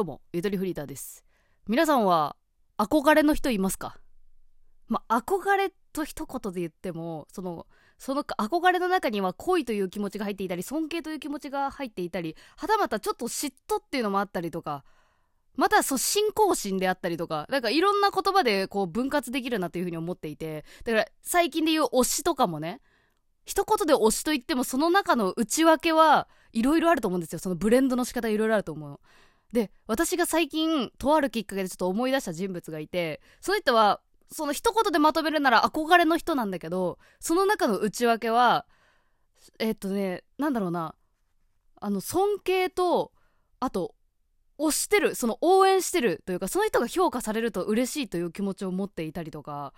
どうも、ゆとりフリーターです。皆さんは、憧れの人いますか？まあ、憧れと一言で言っても、その、その憧れの中には恋という気持ちが入っていたり、尊敬という気持ちが入っていたり、はたまたちょっと嫉妬っていうのもあったりとか、またそう信仰心であったりとか、なんかいろんな言葉でこう分割できるなというふうに思っていて、だから最近で言う推しとかもね、一言で推しと言ってもその中の内訳はいろいろあると思うんですよ。そのブレンドの仕方いろいろあると思う。で、私が最近とあるきっかけでちょっと思い出した人物がいて、その人はその一言でまとめるなら憧れの人なんだけど、その中の内訳は、えっとね、なんだろうな、あの、尊敬と、あと、推してる、その応援してるというか、その人が評価されると嬉しいという気持ちを持っていたりとか、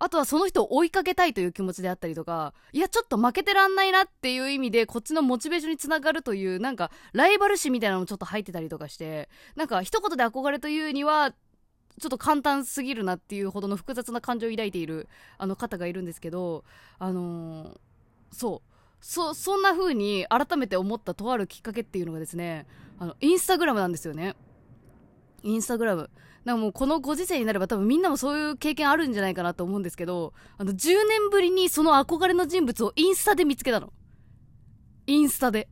あとはその人を追いかけたいという気持ちであったりとか、いや、ちょっと負けてらんないなっていう意味で、こっちのモチベーションにつながるという、なんか、ライバル視みたいなのもちょっと入ってたりとかして、なんか、一言で憧れというには、ちょっと簡単すぎるなっていうほどの複雑な感情を抱いているあの方がいるんですけど、あのーそう。そ、そんな風に改めて思ったとあるきっかけっていうのがですね、あの、インスタグラムなんですよね。インスタグラム。なんかもうこのご時世になれば多分みんなもそういう経験あるんじゃないかなと思うんですけど、あの、10年ぶりにその憧れの人物をインスタで見つけたの。インスタで。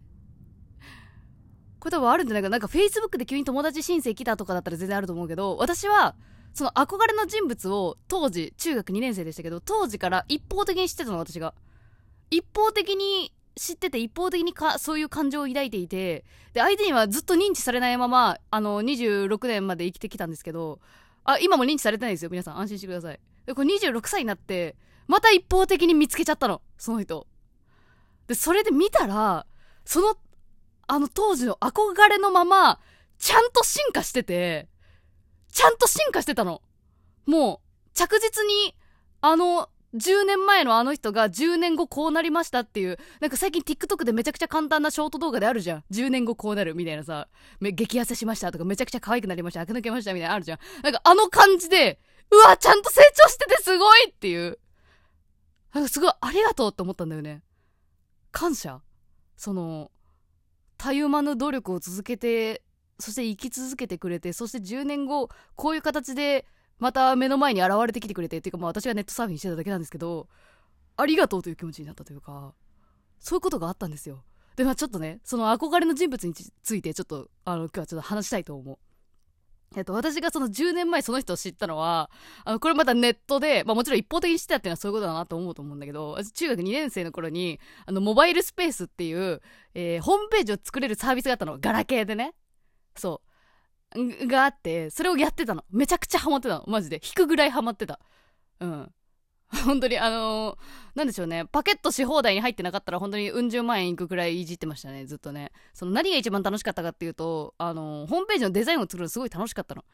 これ多分あるんじゃないかな。なんか Facebook で急に友達申請来たとかだったら全然あると思うけど、私は、その憧れの人物を当時、中学2年生でしたけど、当時から一方的に知ってたの、私が。一方的に知ってて、一方的にか、そういう感情を抱いていて、で、相手にはずっと認知されないまま、あの、26年まで生きてきたんですけど、あ、今も認知されてないですよ、皆さん。安心してください。で、これ26歳になって、また一方的に見つけちゃったの、その人。で、それで見たら、その、あの当時の憧れのまま、ちゃんと進化してて、ちゃんと進化してたの。もう、着実に、あの、10年前のあの人が10年後こうなりましたっていう、なんか最近 TikTok でめちゃくちゃ簡単なショート動画であるじゃん。10年後こうなるみたいなさ、激痩せしましたとかめちゃくちゃ可愛くなりました、垢抜けましたみたいなあるじゃん。なんかあの感じで、うわ、ちゃんと成長しててすごいっていう。なんかすごいありがとうって思ったんだよね。感謝その、たゆまぬ努力を続けて、そして生き続けてくれて、そして10年後、こういう形で、また目の前に現れてきてくれて、っていうかまあ私がネットサーフィンしてただけなんですけど、ありがとうという気持ちになったというか、そういうことがあったんですよ。で、まあちょっとね、その憧れの人物についてちょっと、あの、今日はちょっと話したいと思う。えっと、私がその10年前その人を知ったのは、あの、これまたネットで、まあもちろん一方的に知ってたっていうのはそういうことだなと思うと思うんだけど、中学2年生の頃に、あの、モバイルスペースっていう、えー、ホームページを作れるサービスがあったの。ガラケーでね。そう。があって、それをやってたの。めちゃくちゃハマってたの。マジで。引くぐらいハマってた。うん。本当に、あのーなんでしょうね。パケットし放題に入ってなかったら、本当にうん十万円いくくらいいじってましたね、ずっとね。その何が一番楽しかったかっていうと、あのーホームページのデザインを作るのすごい楽しかったの。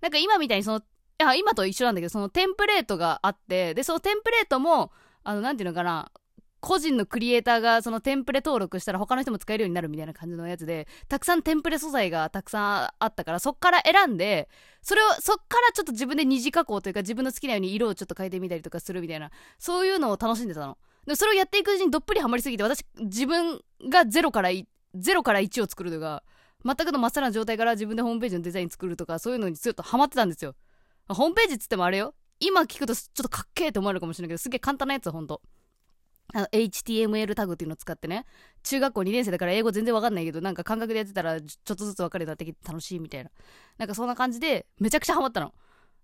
なんか今みたいにその、いや、今と一緒なんだけど、そのテンプレートがあって、で、そのテンプレートも、あの、なんていうのかな、個人のクリエイターがそのテンプレ登録したら他の人も使えるようになるみたいな感じのやつで、たくさんテンプレ素材がたくさんあったから、そっから選んで、それを、そっからちょっと自分で二次加工というか自分の好きなように色をちょっと変えてみたりとかするみたいな、そういうのを楽しんでたの。でそれをやっていくうちにどっぷりハマりすぎて、私、自分がゼロから、ゼロから1を作るとか、全くのまっさらな状態から自分でホームページのデザイン作るとか、そういうのにずっとハマってたんですよ。ホームページっつってもあれよ。今聞くとちょっとかっけえと思われるかもしれないけど、すげえ簡単なやつほんと。あの、HTML タグっていうのを使ってね、中学校2年生だから英語全然わかんないけど、なんか感覚でやってたらちょっとずつ分かるようになってきて楽しいみたいな。なんかそんな感じで、めちゃくちゃハマったの。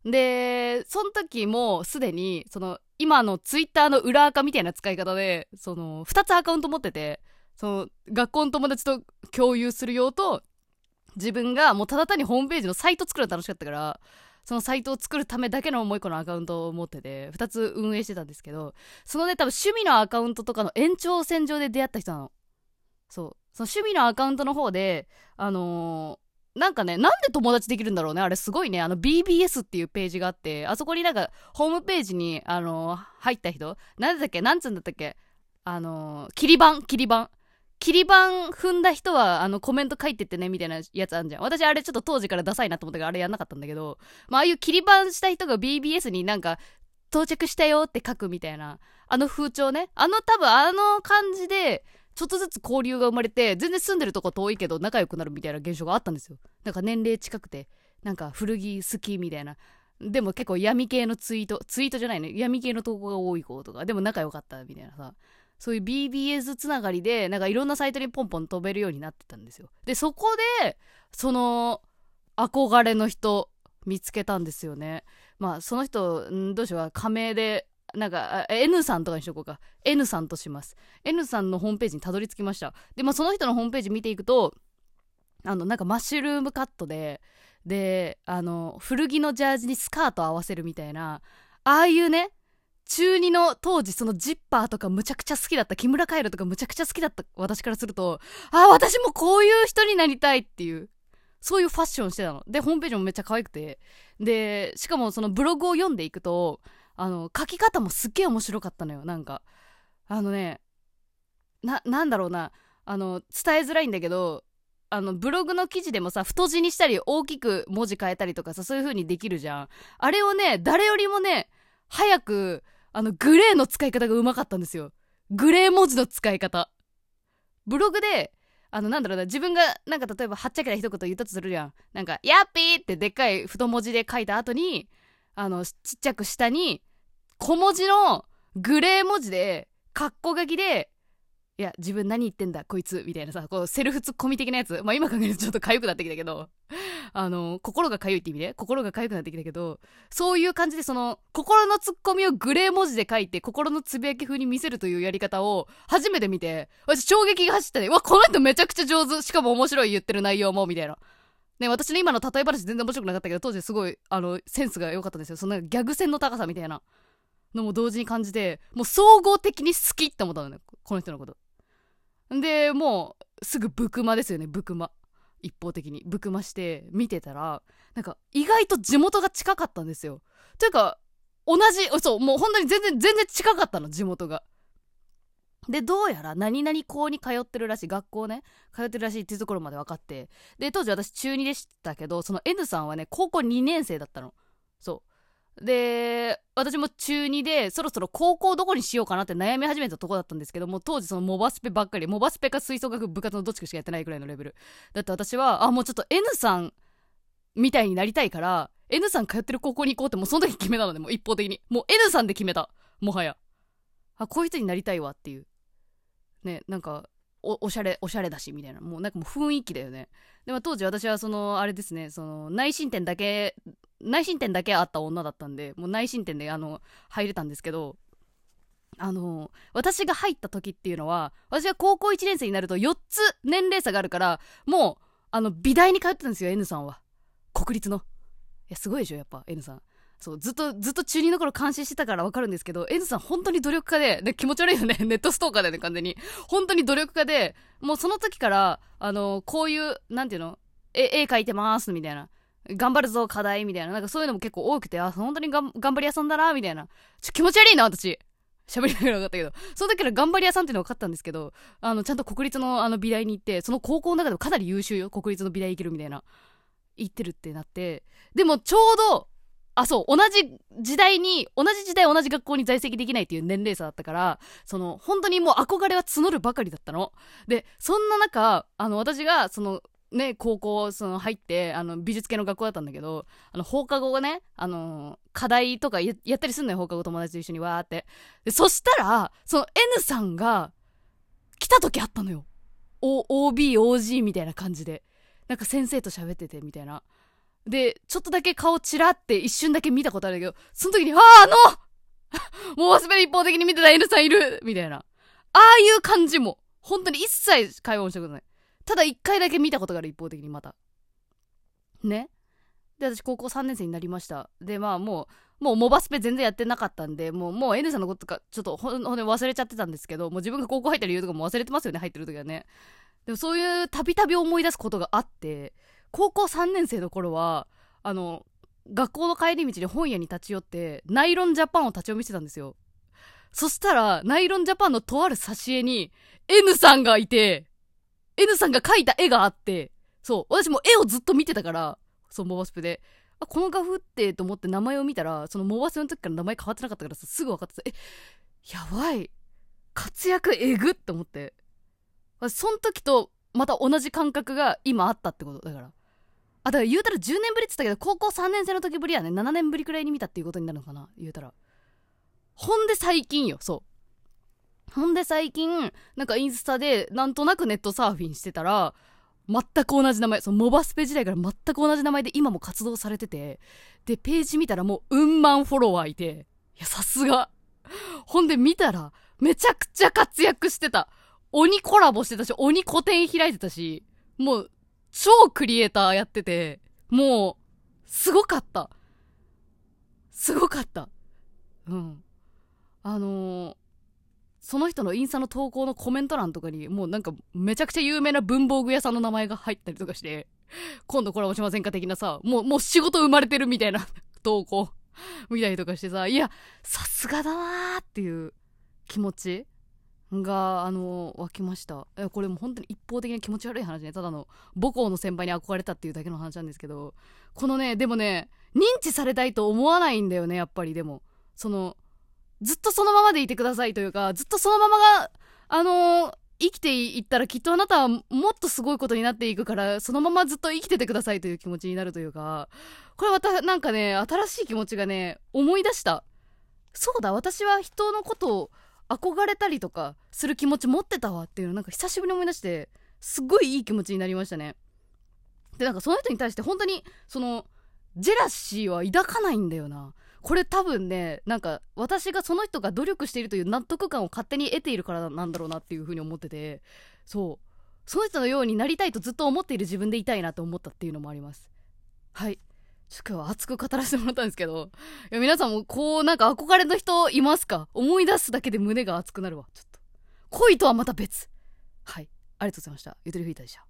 で、その時もすでに、その、今のツイッターの裏垢みたいな使い方で、その、2つアカウント持ってて、その、学校の友達と共有する用と、自分がもうただ単にホームページのサイト作るの楽しかったから、そのサイトを作るためだけのもう一個のアカウントを持ってて、二つ運営してたんですけど、そのね、多分趣味のアカウントとかの延長線上で出会った人なの。そう。その趣味のアカウントの方で、あのーなんかね、なんで友達できるんだろうね。あれすごいね。あの BBS っていうページがあって、あそこになんか、ホームページに、あのー入った人、なんだっけ？なんつうんだったっけ？あのー、切り板？切り板？切り板踏んだ人は、あの、コメント書いてってね、みたいなやつあんじゃん。私、あれちょっと当時からダサいなと思ったから、あれやんなかったんだけど、まあ、ああいう切り板した人が BBS になんか、到着したよって書くみたいな、あの風潮ね。あの多分、あの感じで、ちょっとずつ交流が生まれて全然住んでるとこ遠いけど仲良くなるみたいな現象があったんですよ。なんか年齢近くてなんか古着好きみたいな。でも結構闇系のツイートツイートじゃないね。闇系の投稿が多い子とか。でも仲良かったみたいなさ。そういう BBS つながりでなんかいろんなサイトにポンポン飛べるようになってたんですよ。でそこでその憧れの人見つけたんですよね。まあその人んどうしよう仮名でなんか N さんとかにしとこうか。N さんとします。N さんのホームページにたどり着きました。でまあその人のホームページ見ていくとあのなんかマッシュルームカットでであの古着のジャージにスカート合わせるみたいなああいうね中2の当時そのジッパーとかむちゃくちゃ好きだった木村カエラとかむちゃくちゃ好きだった私からするとああ私もこういう人になりたいっていうそういうファッションしてたの。でホームページもめっちゃ可愛くて。でしかもそのブログを読んでいくとあの書き方もすっげえ面白かったのよ。なんかあのねななんだろうな。あの伝えづらいんだけどあのブログの記事でもさ太字にしたり大きく文字変えたりとかさそういう風にできるじゃん。あれをね誰よりもね早くあのグレーの使い方がうまかったんですよ。グレー文字の使い方。ブログであのなんだろうな自分がなんか例えばはっちゃけた一言言ったとするじゃん。なんか「ヤッピー!」ってでっかい太文字で書いた後にあのちっちゃく下に小文字のグレー文字でカッコ書きでいや自分何言ってんだこいつみたいなさこうセルフツッコミ的なやつ。まあ今考えるとちょっと痒くなってきたけど。あの心が痒いって意味で心が痒くなってきたけどそういう感じでその心のツッコミをグレー文字で書いて心のつぶやき風に見せるというやり方を初めて見て私衝撃が走ったねうわこの人めちゃくちゃ上手しかも面白い言ってる内容もみたいな。ね、私の今の例え話全然面白くなかったけど当時すごいあのセンスが良かったんですよ。そのギャグ線の高さみたいな。のも同時に感じてもう総合的に好きって思ったのねこの人のこと。でもうすぐブクマですよねブクマ。一方的にぶくまして見てたらなんか意外と地元が近かったんですよ。というか同じそうもう本当に全然全然近かったの地元が。でどうやら何々校に通ってるらしい学校ね通ってるらしいっていうところまで分かって。で当時私中2でしたけどその N さんはね高校2年生だったの。そう。で私も中2でそろそろ高校どこにしようかなって悩み始めたとこだったんですけども当時そのモバスペばっかりモバスペか吹奏楽部活のどっちかしかやってないくらいのレベルだって私はあもうちょっと N さんみたいになりたいから N さん通ってる高校に行こうってもうその時決めたのでもう一方的に。もう N さんで決めた。もはや。あこういう人になりたいわっていう。ねなんかおおしゃれおしゃれだしみたいな。もうなんかもう雰囲気だよね。でも当時私はそのあれですねその内申点だけ内申点だけあった女だったんでもう内申点であの入れたんですけどあの私が入った時っていうのは私が高校1年生になると4つ年齢差があるからもうあの美大に通ってたんですよ N さんは。国立の。いやすごいでしょやっぱ N さん。そうずっとずっと中2の頃監視してたから分かるんですけど N さん本当に努力家でで気持ち悪いよね。ネットストーカーだよね完全に。本当に努力家でもうその時からあのこういうなんていうの？絵描いてますみたいな。頑張るぞ課題みたいな。なんかそういうのも結構多くてあ本当にがん頑張り屋さんだなみたいな。ちょ気持ち悪いな私。喋りながら分かったけど。その時から頑張り屋さんっていうの分かったんですけどあのちゃんと国立のあの美大に行ってその高校の中でもかなり優秀よ。国立の美大行けるみたいな。行ってるってなって。でもちょうどあ、そう、同じ時代に、同じ時代同じ学校に在籍できないっていう年齢差だったから、その、本当にもう憧れは募るばかりだったの。で、そんな中、あの、私が、その、ね、高校、その、入って、あの、美術系の学校だったんだけど、あの、放課後がね、あの、課題とかやったりすんのよ、放課後友達と一緒にわーって。で、そしたら、その N さんが、来た時あったのよ。O、OB、OG みたいな感じで。なんか先生と喋ってて、みたいな。で、ちょっとだけ顔チラって一瞬だけ見たことあるけど、その時に、ああ、あの もう忘れ一方的に見てた N さんいるみたいな。ああいう感じも、本当に一切会話をしたことない。ただ一回だけ見たことがある一方的にまた。ねで、私高校3年生になりました。で、まあもう、もうモバスペ全然やってなかったんで、もう、もう N さんのことか、ちょっとほんほんで忘れちゃってたんですけど、もう自分が高校入った理由とかも忘れてますよね、入ってる時はね。でもそういうたびたび思い出すことがあって、高校3年生の頃はあの学校の帰り道に本屋に立ち寄ってナイロンジャパンを立ち読みしてたんですよ。そしたらナイロンジャパンのとある挿絵に N さんがいて N さんが描いた絵があってそう私も絵をずっと見てたからそうモバスペで。あこの画風ってと思って名前を見たらそのモバスペの時から名前変わってなかったからさすぐ分かってたえやばい。活躍えぐって思って。そん時とまた同じ感覚が今あったってことだから。あだから言うたら10年ぶりって言ったけど高校3年生の時ぶりやね。7年ぶりくらいに見たっていうことになるのかな言うたら。ほんで最近よそう。ほんで最近なんかインスタでなんとなくネットサーフィンしてたら全く同じ名前そのモバスペ時代から全く同じ名前で今も活動されててでページ見たらもううん万フォロワーいていやさすが。ほんで見たらめちゃくちゃ活躍してた。鬼コラボしてたし鬼個展開いてたしもう超クリエイターやっててもうすごかった。すごかった。うん。あのーその人のインスタの投稿のコメント欄とかにもうなんかめちゃくちゃ有名な文房具屋さんの名前が入ったりとかして今度コラボしませんか的なさもうもう仕事生まれてるみたいな 投稿見たりとかしてさいやさすがだなーっていう気持ち。があの湧きました。これも本当に一方的な気持ち悪い話ね。ただの母校の先輩に憧れたっていうだけの話なんですけど。このねでもね認知されたいと思わないんだよねやっぱり。でもそのずっとそのままでいてくださいというかずっとそのままがあのー、生きていったらきっとあなたはもっとすごいことになっていくからそのままずっと生きててくださいという気持ちになるというかこれまたなんかね新しい気持ちがね思い出した。そうだ私は人のことを憧れたりとかする気持ち持ってたわっていうのなんか久しぶりに思い出してすっごいいい気持ちになりましたね。でなんかその人に対して本当にそのジェラシーは抱かないんだよな。これ多分ねなんか私がその人が努力しているという納得感を勝手に得ているからなんだろうなっていうふうに思ってて。そう。その人のようになりたいとずっと思っている自分でいたいなと思ったっていうのもあります。はい。今日は熱く語らせてもらったんですけどいや皆さんもこうなんか憧れの人いますか？思い出すだけで胸が熱くなるわちょっと。恋とはまた別。はい。ありがとうございました。ゆとりフィーターでした。